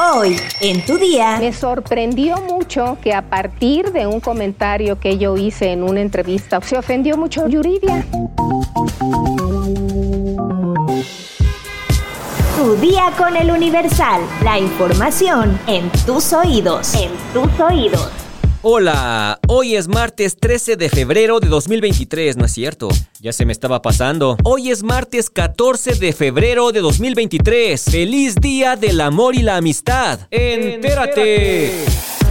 Hoy, en tu día. Me sorprendió mucho que a partir de un comentario que yo hice en una entrevista, se ofendió mucho Yuridia. Tu día con el Universal. La información en tus oídos. En tus oídos. Hola, hoy es martes 13 de febrero de 2023, ¿no es cierto? Ya se me estaba pasando. Hoy es martes 14 de febrero de 2023. Feliz Día del Amor y la Amistad. Entérate.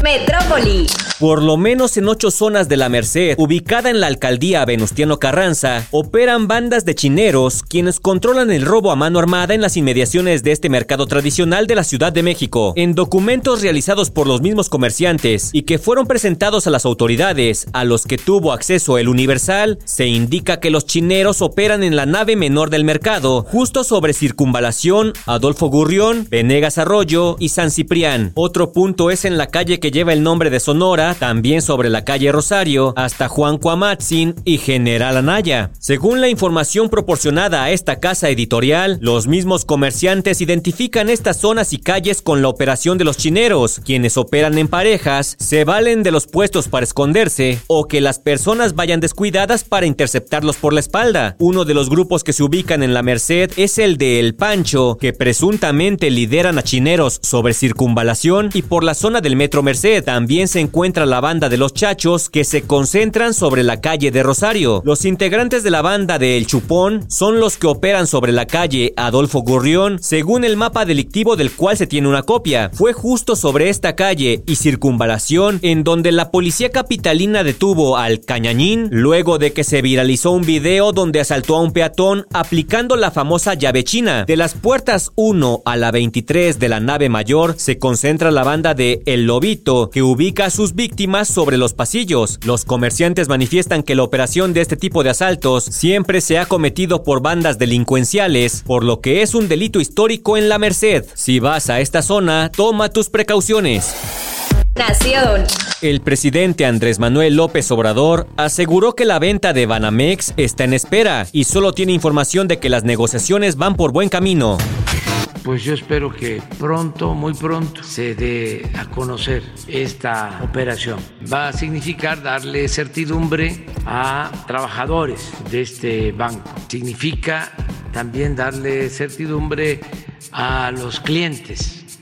Metrópoli. Por lo menos en ocho zonas de la Merced, ubicada en la alcaldía Venustiano Carranza, operan bandas de chineros quienes controlan el robo a mano armada en las inmediaciones de este mercado tradicional de la Ciudad de México. En documentos realizados por los mismos comerciantes y que fueron presentados a las autoridades, a los que tuvo acceso el Universal, se indica que los chineros operan en la nave menor del mercado, justo sobre Circunvalación, Adolfo Gurrión, Venegas Arroyo y San Ciprián. Otro punto es en la calle que lleva el nombre de Sonora, también sobre la calle Rosario, hasta Juan Cuamatzin y General Anaya. Según la información proporcionada a esta casa editorial, los mismos comerciantes identifican estas zonas y calles con la operación de los chineros, quienes operan en parejas, se valen de los puestos para esconderse o que las personas vayan descuidadas para interceptarlos por la espalda. Uno de los grupos que se ubican en la Merced es el de El Pancho, que presuntamente lideran a chineros sobre circunvalación y por la zona del metro Merced también se encuentra la banda de los Chachos que se concentran sobre la calle de Rosario. Los integrantes de la banda de El Chupón son los que operan sobre la calle Adolfo Gurrión, según el mapa delictivo del cual se tiene una copia. Fue justo sobre esta calle y circunvalación en donde la policía capitalina detuvo al Cañañín luego de que se viralizó un video donde asaltó a un peatón aplicando la famosa llave china. De las puertas 1 a la 23 de la nave mayor se concentra la banda de El Lobito que ubica a sus víctimas sobre los pasillos. Los comerciantes manifiestan que la operación de este tipo de asaltos siempre se ha cometido por bandas delincuenciales, por lo que es un delito histórico en la Merced. Si vas a esta zona, toma tus precauciones. Nación. El presidente Andrés Manuel López Obrador aseguró que la venta de Banamex está en espera y solo tiene información de que las negociaciones van por buen camino pues yo espero que pronto, muy pronto, se dé a conocer esta operación. Va a significar darle certidumbre a trabajadores de este banco. Significa también darle certidumbre a los clientes.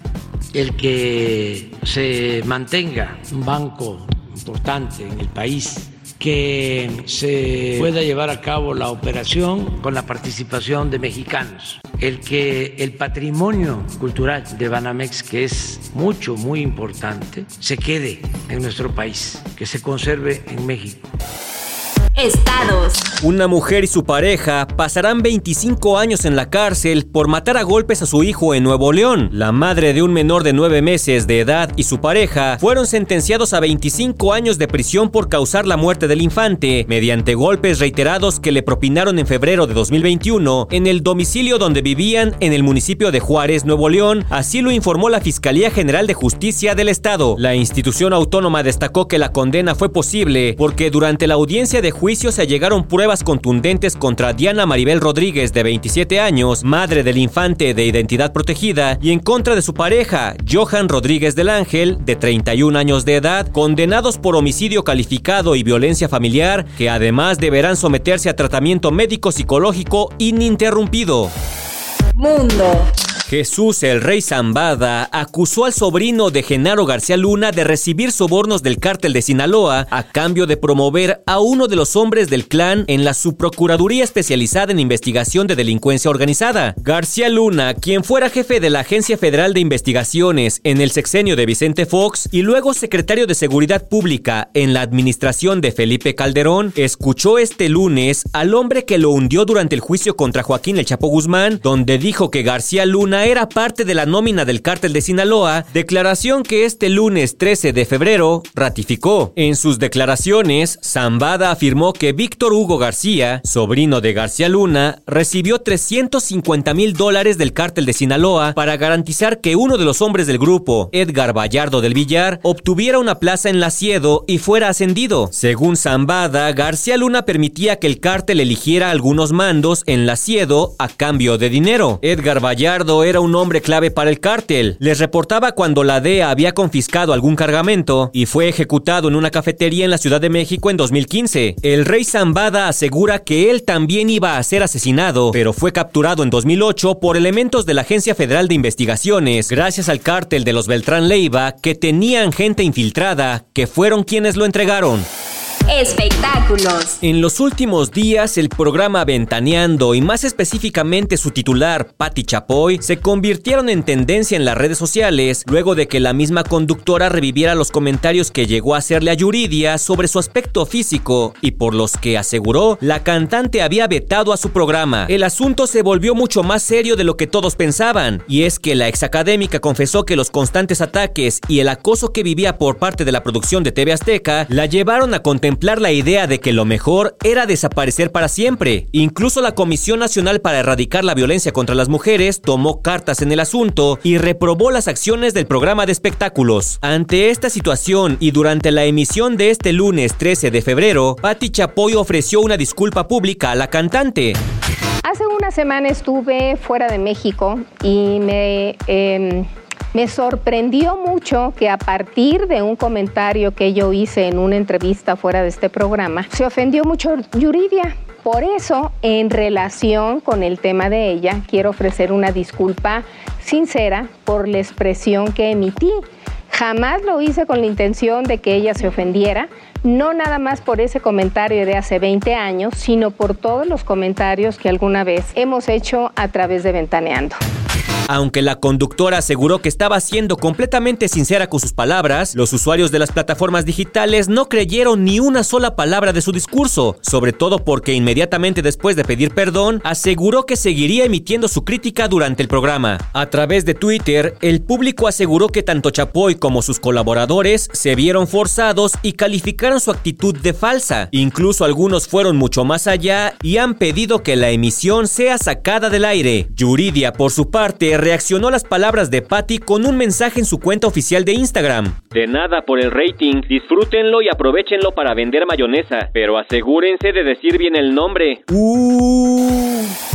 El que se mantenga un banco importante en el país que se pueda llevar a cabo la operación con la participación de mexicanos, el que el patrimonio cultural de Banamex, que es mucho, muy importante, se quede en nuestro país, que se conserve en México. Estados. Una mujer y su pareja pasarán 25 años en la cárcel por matar a golpes a su hijo en Nuevo León. La madre de un menor de 9 meses de edad y su pareja fueron sentenciados a 25 años de prisión por causar la muerte del infante mediante golpes reiterados que le propinaron en febrero de 2021 en el domicilio donde vivían en el municipio de Juárez, Nuevo León. Así lo informó la Fiscalía General de Justicia del Estado. La institución autónoma destacó que la condena fue posible porque durante la audiencia de juicio juicio se llegaron pruebas contundentes contra Diana Maribel Rodríguez, de 27 años, madre del infante de identidad protegida, y en contra de su pareja, Johan Rodríguez del Ángel, de 31 años de edad, condenados por homicidio calificado y violencia familiar, que además deberán someterse a tratamiento médico psicológico ininterrumpido. Mundo. Jesús el Rey Zambada acusó al sobrino de Genaro García Luna de recibir sobornos del cártel de Sinaloa a cambio de promover a uno de los hombres del clan en la subprocuraduría especializada en investigación de delincuencia organizada. García Luna, quien fuera jefe de la Agencia Federal de Investigaciones en el sexenio de Vicente Fox y luego secretario de Seguridad Pública en la administración de Felipe Calderón, escuchó este lunes al hombre que lo hundió durante el juicio contra Joaquín El Chapo Guzmán, donde dijo que García Luna era parte de la nómina del cártel de Sinaloa, declaración que este lunes 13 de febrero ratificó. En sus declaraciones, Zambada afirmó que Víctor Hugo García, sobrino de García Luna, recibió 350 mil dólares del cártel de Sinaloa para garantizar que uno de los hombres del grupo, Edgar Vallardo del Villar, obtuviera una plaza en la Ciedo y fuera ascendido. Según Zambada, García Luna permitía que el cártel eligiera algunos mandos en la Ciedo a cambio de dinero. Edgar Vallardo era un hombre clave para el cártel. Les reportaba cuando la DEA había confiscado algún cargamento y fue ejecutado en una cafetería en la Ciudad de México en 2015. El rey Zambada asegura que él también iba a ser asesinado, pero fue capturado en 2008 por elementos de la Agencia Federal de Investigaciones, gracias al cártel de los Beltrán Leiva, que tenían gente infiltrada, que fueron quienes lo entregaron. Espectáculos. En los últimos días, el programa Ventaneando y más específicamente su titular, Patti Chapoy, se convirtieron en tendencia en las redes sociales luego de que la misma conductora reviviera los comentarios que llegó a hacerle a Yuridia sobre su aspecto físico y por los que aseguró la cantante había vetado a su programa. El asunto se volvió mucho más serio de lo que todos pensaban, y es que la exacadémica confesó que los constantes ataques y el acoso que vivía por parte de la producción de TV Azteca la llevaron a contemplar la idea de que lo mejor era desaparecer para siempre. Incluso la Comisión Nacional para Erradicar la Violencia contra las Mujeres tomó cartas en el asunto y reprobó las acciones del programa de espectáculos. Ante esta situación y durante la emisión de este lunes 13 de febrero, Patti Chapoy ofreció una disculpa pública a la cantante. Hace una semana estuve fuera de México y me... Em, me sorprendió mucho que a partir de un comentario que yo hice en una entrevista fuera de este programa, se ofendió mucho Yuridia. Por eso, en relación con el tema de ella, quiero ofrecer una disculpa sincera por la expresión que emití. Jamás lo hice con la intención de que ella se ofendiera, no nada más por ese comentario de hace 20 años, sino por todos los comentarios que alguna vez hemos hecho a través de Ventaneando. Aunque la conductora aseguró que estaba siendo completamente sincera con sus palabras, los usuarios de las plataformas digitales no creyeron ni una sola palabra de su discurso, sobre todo porque inmediatamente después de pedir perdón, aseguró que seguiría emitiendo su crítica durante el programa. A través de Twitter, el público aseguró que tanto Chapoy como sus colaboradores se vieron forzados y calificaron su actitud de falsa. Incluso algunos fueron mucho más allá y han pedido que la emisión sea sacada del aire. Yuridia, por su parte, reaccionó a las palabras de Patty con un mensaje en su cuenta oficial de Instagram. De nada por el rating, disfrútenlo y aprovechenlo para vender mayonesa, pero asegúrense de decir bien el nombre. Uh,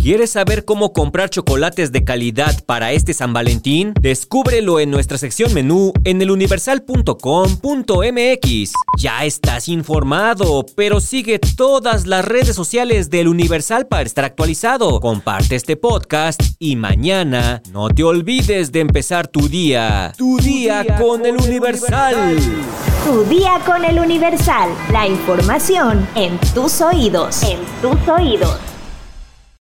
¿Quieres saber cómo comprar chocolates de calidad para este San Valentín? Descúbrelo en nuestra sección menú en eluniversal.com.mx. Ya estás informado, pero sigue todas las redes sociales del Universal para estar actualizado. Comparte este podcast y mañana no te olvides de empezar tu día. Tu, día, con, el Universal. Tu día con el Universal. La información en tus oídos. En tus oídos.